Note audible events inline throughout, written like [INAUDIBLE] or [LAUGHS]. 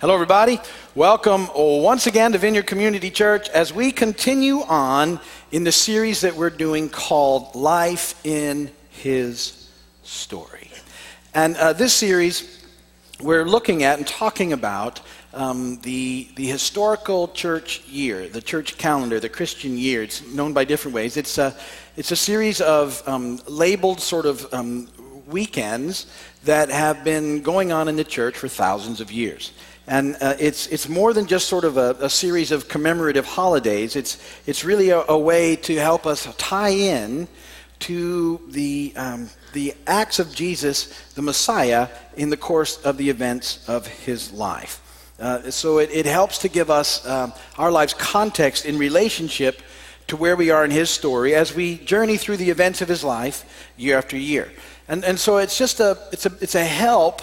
Hello, everybody. Welcome once again to Vineyard Community Church as we continue on in the series that we're doing called Life in His Story. And uh, this series, we're looking at and talking about um, the, the historical church year, the church calendar, the Christian year. It's known by different ways. It's a, it's a series of um, labeled sort of um, weekends that have been going on in the church for thousands of years. And uh, it's, it's more than just sort of a, a, series of commemorative holidays. It's, it's really a, a way to help us tie in to the, um, the acts of Jesus, the Messiah, in the course of the events of his life. Uh, so it, it, helps to give us um, our lives context in relationship to where we are in his story as we journey through the events of his life year after year. And, and so it's just a, it's a, it's a help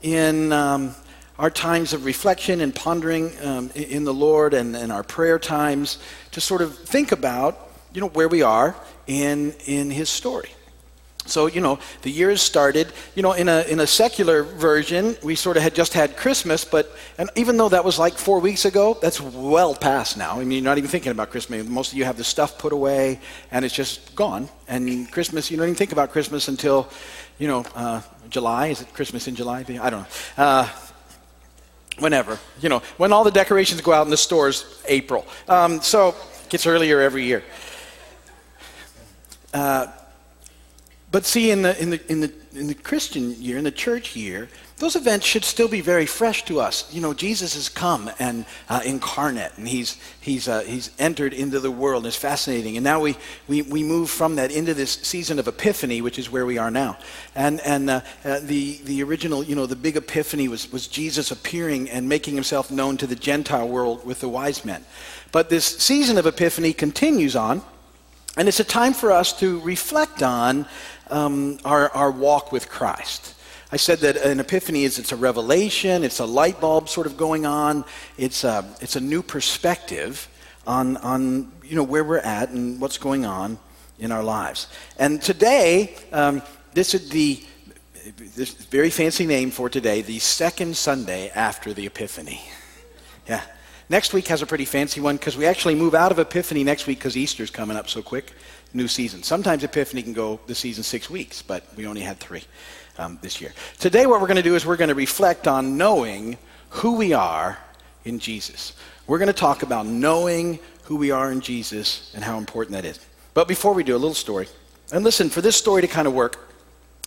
in um, our times of reflection and pondering um, in the Lord and, and our prayer times to sort of think about, you know, where we are in, in His story. So, you know, the years started, you know, in a, in a secular version, we sort of had just had Christmas, but and even though that was like four weeks ago, that's well past now. I mean, you're not even thinking about Christmas. Most of you have the stuff put away, and it's just gone. And Christmas, you don't even think about Christmas until, you know, uh, July. Is it Christmas in July? I don't know. Uh, whenever, you know, when all the decorations go out in the stores, April. Um, so it gets earlier every year. Uh, but see, in the, in, the, in, the, in the Christian year, in the church year, those events should still be very fresh to us. You know, Jesus has come and uh, incarnate, and he's, he's, uh, he's entered into the world. It's fascinating. And now we, we, we move from that into this season of Epiphany, which is where we are now. And, and uh, uh, the, the original, you know, the big Epiphany was, was Jesus appearing and making himself known to the Gentile world with the wise men. But this season of Epiphany continues on, and it's a time for us to reflect on um, our, our walk with Christ. I said that an epiphany is it's a revelation, it's a light bulb sort of going on, it's a, it's a new perspective on, on you know, where we're at and what's going on in our lives. And today, um, this is the this very fancy name for today, the second Sunday after the Epiphany. Yeah. Next week has a pretty fancy one because we actually move out of Epiphany next week because Easter's coming up so quick new season. Sometimes Epiphany can go the season six weeks, but we only had three um, this year. Today, what we're going to do is we're going to reflect on knowing who we are in Jesus. We're going to talk about knowing who we are in Jesus and how important that is. But before we do, a little story. And listen, for this story to kind of work,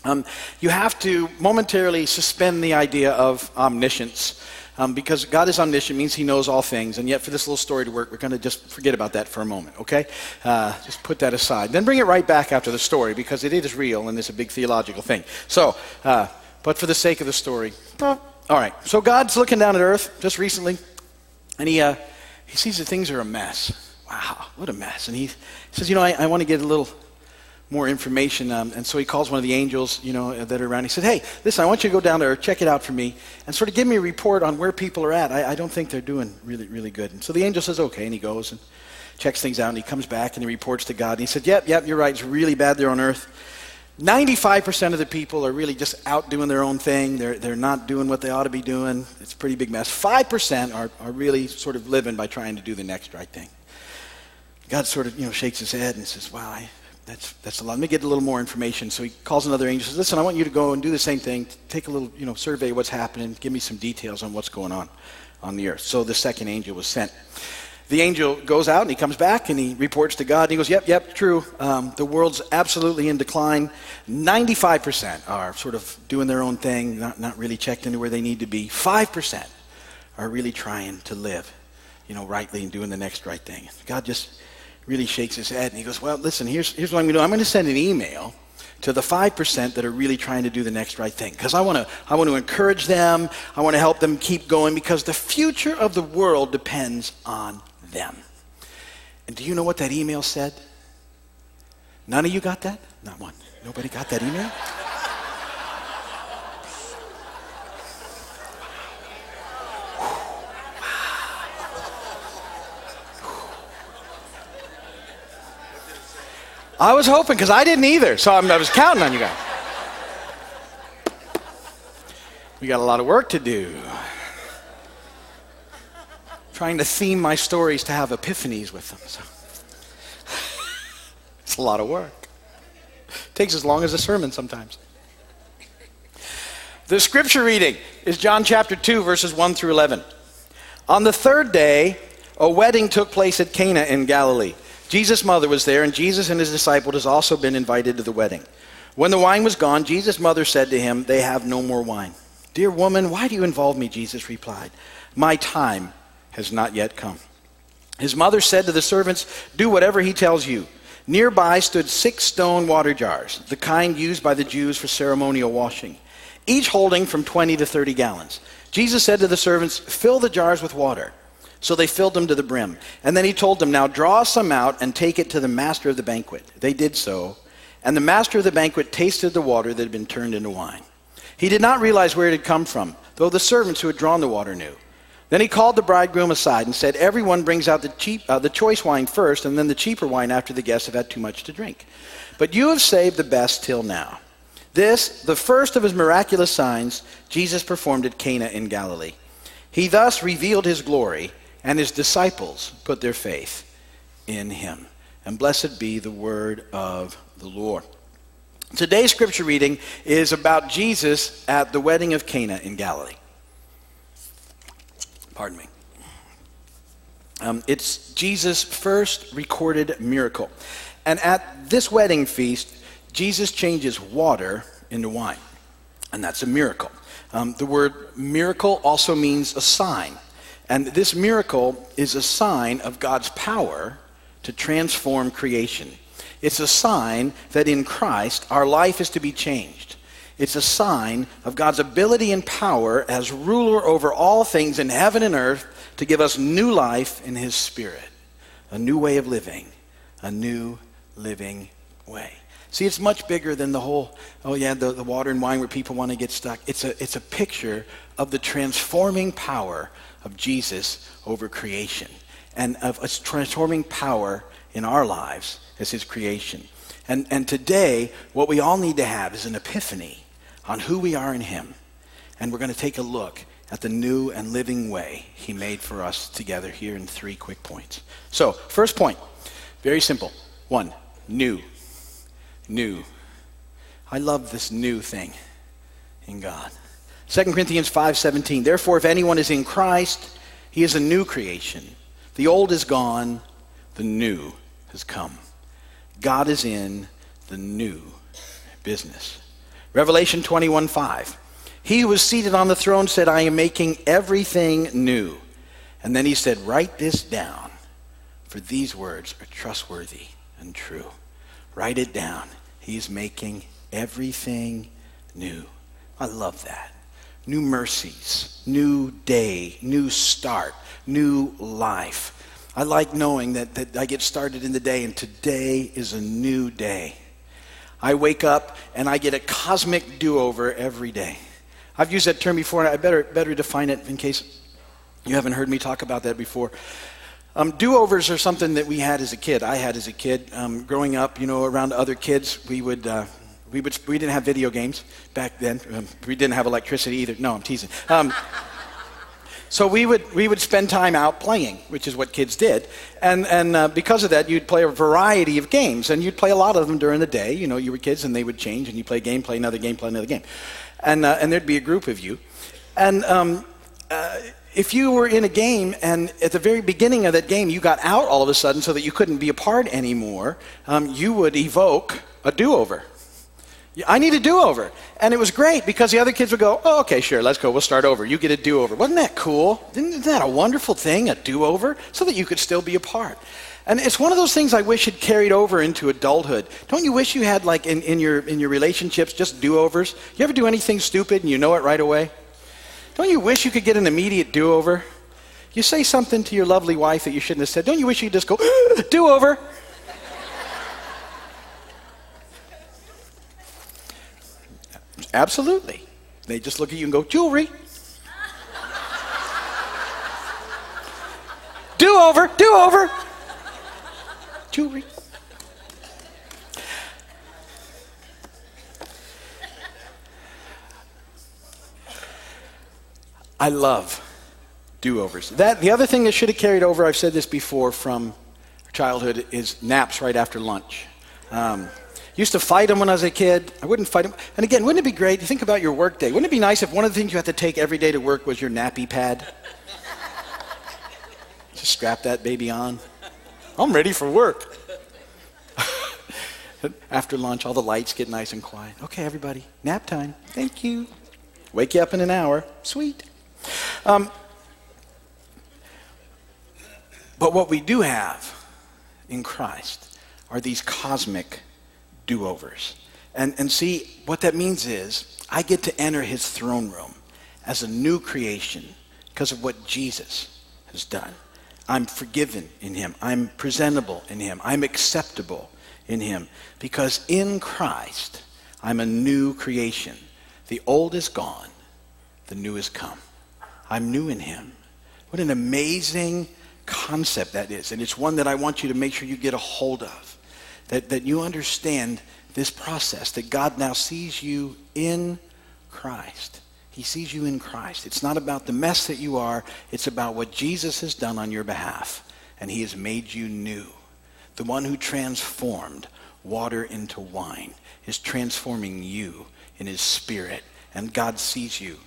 um, you have to momentarily suspend the idea of omniscience um, because God is omniscient means He knows all things. And yet, for this little story to work, we're going to just forget about that for a moment, okay? Uh, just put that aside. Then bring it right back after the story because it is real and it's a big theological thing. So, uh, but for the sake of the story, all right. So God's looking down at earth just recently, and He, uh, he sees that things are a mess. Wow, what a mess. And He says, You know, I, I want to get a little more information. Um, and so he calls one of the angels, you know, that are around. He said, "Hey, listen, I want you to go down there, check it out for me, and sort of give me a report on where people are at. I, I don't think they're doing really, really good." And so the angel says, "Okay," and he goes and checks things out, and he comes back and he reports to God. And he said, "Yep, yep, you're right. It's really bad there on earth." 95% of the people are really just out doing their own thing. They're, they're not doing what they ought to be doing. It's a pretty big mess. 5% are, are really sort of living by trying to do the next right thing. God sort of, you know, shakes his head and says, wow, I, that's, that's a lot. Let me get a little more information. So he calls another angel says, listen, I want you to go and do the same thing. Take a little, you know, survey what's happening. Give me some details on what's going on on the earth. So the second angel was sent. The angel goes out and he comes back and he reports to God. And he goes, yep, yep, true. Um, the world's absolutely in decline. 95% are sort of doing their own thing, not, not really checked into where they need to be. 5% are really trying to live, you know, rightly and doing the next right thing. God just really shakes his head and he goes, Well, listen, here's, here's what I'm going to do. I'm going to send an email to the 5% that are really trying to do the next right thing. Because I want to I want to encourage them, I want to help them keep going because the future of the world depends on them. And do you know what that email said? None of you got that? Not one. Nobody got that email? I was hoping because I didn't either, so I'm, i was counting on you guys. We got a lot of work to do. trying to theme my stories to have epiphanies with them. So. it's a lot of work. Takes as long as a sermon sometimes. The scripture reading is John chapter 2, verses 1 through 11. On the third day, a wedding took place at Cana in Galilee. Jesus' mother was there, and Jesus and his disciples had also been invited to the wedding. When the wine was gone, Jesus' mother said to him, They have no more wine. Dear woman, why do you involve me? Jesus replied, My time has not yet come. His mother said to the servants, Do whatever he tells you. Nearby stood six stone water jars, the kind used by the Jews for ceremonial washing, each holding from 20 to 30 gallons. Jesus said to the servants, Fill the jars with water. So they filled them to the brim. And then he told them, Now draw some out and take it to the master of the banquet. They did so. And the master of the banquet tasted the water that had been turned into wine. He did not realize where it had come from, though the servants who had drawn the water knew. Then he called the bridegroom aside and said, Everyone brings out the, cheap, uh, the choice wine first, and then the cheaper wine after the guests have had too much to drink. But you have saved the best till now. This, the first of his miraculous signs, Jesus performed at Cana in Galilee. He thus revealed his glory and his disciples put their faith in him. And blessed be the word of the Lord. Today's scripture reading is about Jesus at the wedding of Cana in Galilee. Pardon me. Um, it's Jesus' first recorded miracle. And at this wedding feast, Jesus changes water into wine. And that's a miracle. Um, the word miracle also means a sign. And this miracle is a sign of God's power to transform creation. It's a sign that in Christ our life is to be changed. It's a sign of God's ability and power as ruler over all things in heaven and earth to give us new life in His Spirit, a new way of living, a new living way. See, it's much bigger than the whole, oh yeah, the, the water and wine where people want to get stuck. It's a, it's a picture of the transforming power of Jesus over creation and of a transforming power in our lives as his creation. And, and today, what we all need to have is an epiphany on who we are in him. And we're going to take a look at the new and living way he made for us together here in three quick points. So, first point, very simple. One, new. New. I love this new thing in God. 2 Corinthians 5:17 Therefore if anyone is in Christ he is a new creation. The old is gone the new has come. God is in the new business. Revelation 21:5 He who was seated on the throne said I am making everything new and then he said write this down for these words are trustworthy and true write it down he's making everything new I love that new mercies, new day, new start, new life. I like knowing that, that I get started in the day, and today is a new day. I wake up and I get a cosmic do over every day. I've used that term before, and I better, better define it in case you haven't heard me talk about that before. Um, do-overs are something that we had as a kid. I had as a kid. Um, growing up, you know, around other kids, we would uh, we, would, we didn't have video games back then. Um, we didn't have electricity either. No, I'm teasing. Um, [LAUGHS] so we would, we would spend time out playing, which is what kids did. And, and uh, because of that, you'd play a variety of games. And you'd play a lot of them during the day. You know, you were kids and they would change. And you play a game, play another game, play another game. And, uh, and there'd be a group of you. And um, uh, if you were in a game and at the very beginning of that game you got out all of a sudden so that you couldn't be a part anymore, um, you would evoke a do over. I need a do over. And it was great because the other kids would go, oh, okay, sure, let's go. We'll start over. You get a do over. Wasn't that cool? Isn't that a wonderful thing, a do over? So that you could still be a part. And it's one of those things I wish had carried over into adulthood. Don't you wish you had, like, in, in, your, in your relationships, just do overs? You ever do anything stupid and you know it right away? Don't you wish you could get an immediate do over? You say something to your lovely wife that you shouldn't have said. Don't you wish you could just go, [GASPS] do over? Absolutely. They just look at you and go, jewelry. [LAUGHS] do over, do over. Jewelry. I love do-overs. That the other thing that should have carried over, I've said this before from childhood, is naps right after lunch. Um, used to fight them when I was a kid. I wouldn't fight them. And again, wouldn't it be great? Think about your work day. Wouldn't it be nice if one of the things you had to take every day to work was your nappy pad? [LAUGHS] Just strap that baby on. I'm ready for work. [LAUGHS] After lunch, all the lights get nice and quiet. Okay, everybody, nap time. Thank you. Wake you up in an hour. Sweet. Um, but what we do have in Christ are these cosmic do overs. And, and see, what that means is I get to enter his throne room as a new creation because of what Jesus has done. I'm forgiven in him. I'm presentable in him. I'm acceptable in him. Because in Christ, I'm a new creation. The old is gone, the new has come. I'm new in him. What an amazing concept that is. And it's one that I want you to make sure you get a hold of. That, that you understand this process, that God now sees you in Christ. He sees you in Christ. It's not about the mess that you are, it's about what Jesus has done on your behalf. And he has made you new. The one who transformed water into wine is transforming you in his spirit. And God sees you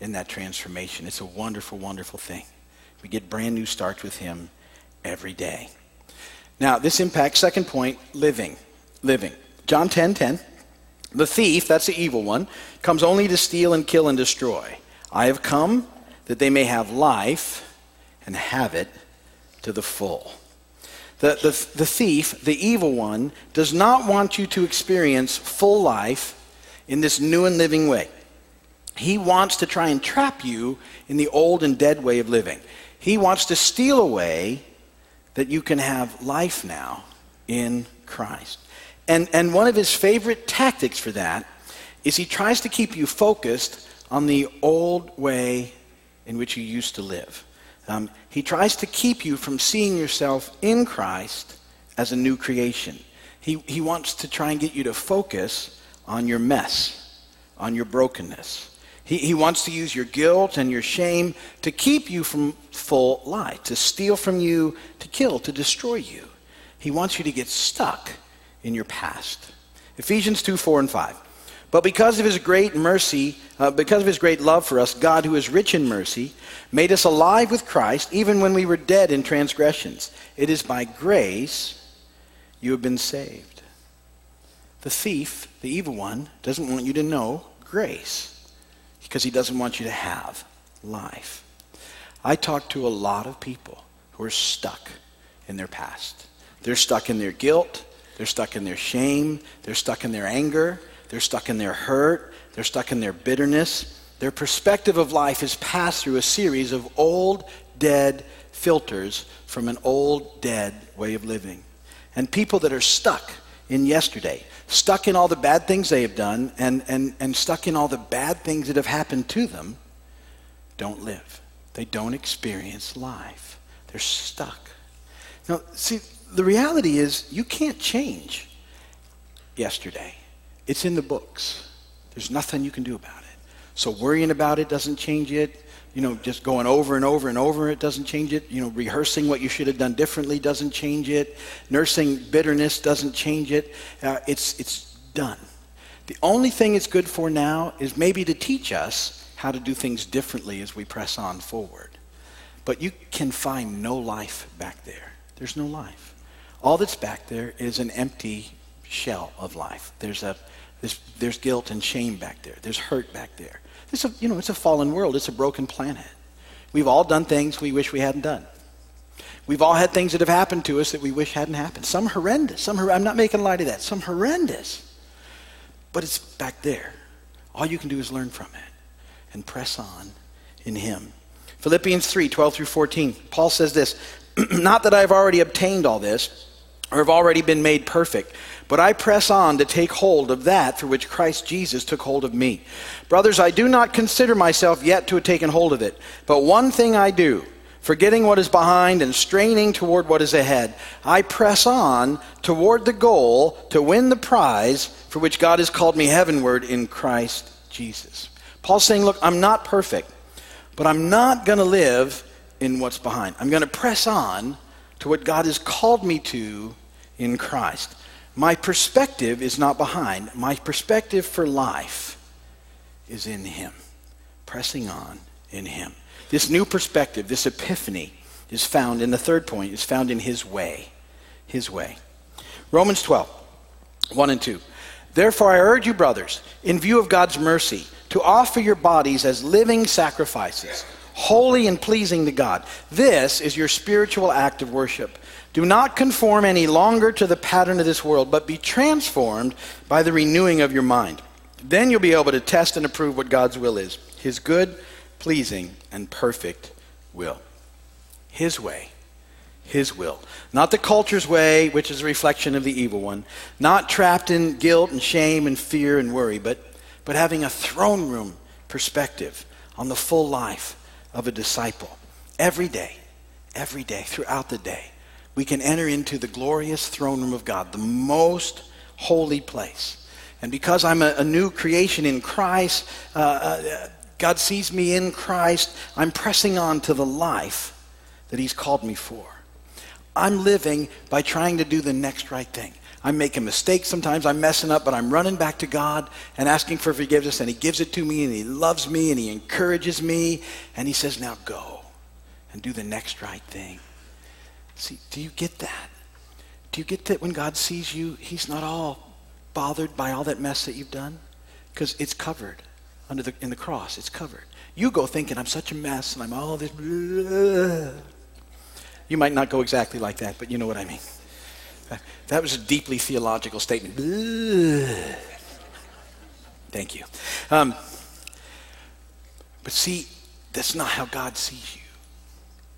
in that transformation. It's a wonderful, wonderful thing. We get brand new starts with him every day. Now, this impacts, second point, living. Living. John 10 10. The thief, that's the evil one, comes only to steal and kill and destroy. I have come that they may have life and have it to the full. The, the, the thief, the evil one, does not want you to experience full life in this new and living way. He wants to try and trap you in the old and dead way of living. He wants to steal away that you can have life now in Christ. And, and one of his favorite tactics for that is he tries to keep you focused on the old way in which you used to live. Um, he tries to keep you from seeing yourself in Christ as a new creation. He, he wants to try and get you to focus on your mess, on your brokenness. He, he wants to use your guilt and your shame to keep you from full light, to steal from you, to kill, to destroy you. He wants you to get stuck in your past. Ephesians 2 4 and 5. But because of his great mercy, uh, because of his great love for us, God, who is rich in mercy, made us alive with Christ even when we were dead in transgressions. It is by grace you have been saved. The thief, the evil one, doesn't want you to know grace because he doesn't want you to have life. I talk to a lot of people who are stuck in their past. They're stuck in their guilt. They're stuck in their shame. They're stuck in their anger. They're stuck in their hurt. They're stuck in their bitterness. Their perspective of life is passed through a series of old, dead filters from an old, dead way of living. And people that are stuck in yesterday, stuck in all the bad things they have done, and, and, and stuck in all the bad things that have happened to them, don't live. They don't experience life. They're stuck. Now, see, the reality is you can't change yesterday. It's in the books. There's nothing you can do about it. So worrying about it doesn't change it. You know, just going over and over and over it doesn't change it. You know, rehearsing what you should have done differently doesn't change it. Nursing bitterness doesn't change it. Uh, it's, it's done. The only thing it's good for now is maybe to teach us how to do things differently as we press on forward. But you can find no life back there. There's no life. All that's back there is an empty shell of life. There's, a, there's, there's guilt and shame back there. There's hurt back there. It's a, you know, it's a fallen world. It's a broken planet. We've all done things we wish we hadn't done. We've all had things that have happened to us that we wish hadn't happened. Some horrendous. Some I'm not making light of that. Some horrendous. But it's back there. All you can do is learn from it and press on in Him. Philippians 3 12 through 14. Paul says this [CLEARS THROAT] Not that I've already obtained all this or have already been made perfect. But I press on to take hold of that for which Christ Jesus took hold of me. Brothers, I do not consider myself yet to have taken hold of it. But one thing I do, forgetting what is behind and straining toward what is ahead, I press on toward the goal to win the prize for which God has called me heavenward in Christ Jesus. Paul's saying, Look, I'm not perfect, but I'm not going to live in what's behind. I'm going to press on to what God has called me to in Christ. My perspective is not behind. My perspective for life is in Him, pressing on in Him. This new perspective, this epiphany, is found in the third point, is found in His way. His way. Romans 12, 1 and 2. Therefore, I urge you, brothers, in view of God's mercy, to offer your bodies as living sacrifices, holy and pleasing to God. This is your spiritual act of worship. Do not conform any longer to the pattern of this world, but be transformed by the renewing of your mind. Then you'll be able to test and approve what God's will is His good, pleasing, and perfect will. His way. His will. Not the culture's way, which is a reflection of the evil one. Not trapped in guilt and shame and fear and worry, but, but having a throne room perspective on the full life of a disciple. Every day, every day, throughout the day we can enter into the glorious throne room of God, the most holy place. And because I'm a, a new creation in Christ, uh, uh, God sees me in Christ, I'm pressing on to the life that He's called me for. I'm living by trying to do the next right thing. I'm making mistakes sometimes, I'm messing up, but I'm running back to God and asking for forgiveness, and He gives it to me, and He loves me, and He encourages me, and He says, Now go and do the next right thing. See, do you get that? Do you get that when God sees you, He's not all bothered by all that mess that you've done? Because it's covered under the, in the cross. It's covered. You go thinking, I'm such a mess and I'm all this. You might not go exactly like that, but you know what I mean. That was a deeply theological statement. Thank you. Um, but see, that's not how God sees you.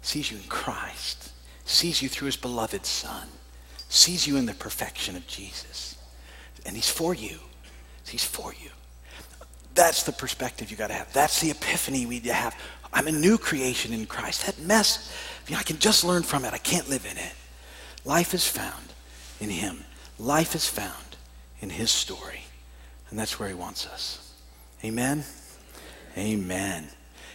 Sees you in Christ sees you through his beloved Son, sees you in the perfection of Jesus. And he's for you. He's for you. That's the perspective you got to have. That's the epiphany we have. I'm a new creation in Christ. That mess, you know, I can just learn from it. I can't live in it. Life is found in him. Life is found in his story. And that's where he wants us. Amen? Amen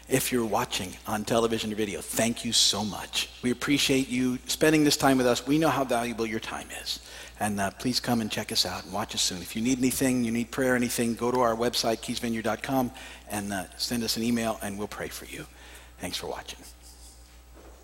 if you're watching on television or video, thank you so much. We appreciate you spending this time with us. We know how valuable your time is. And uh, please come and check us out and watch us soon. If you need anything, you need prayer, anything, go to our website, keysvineyard.com, and uh, send us an email, and we'll pray for you. Thanks for watching.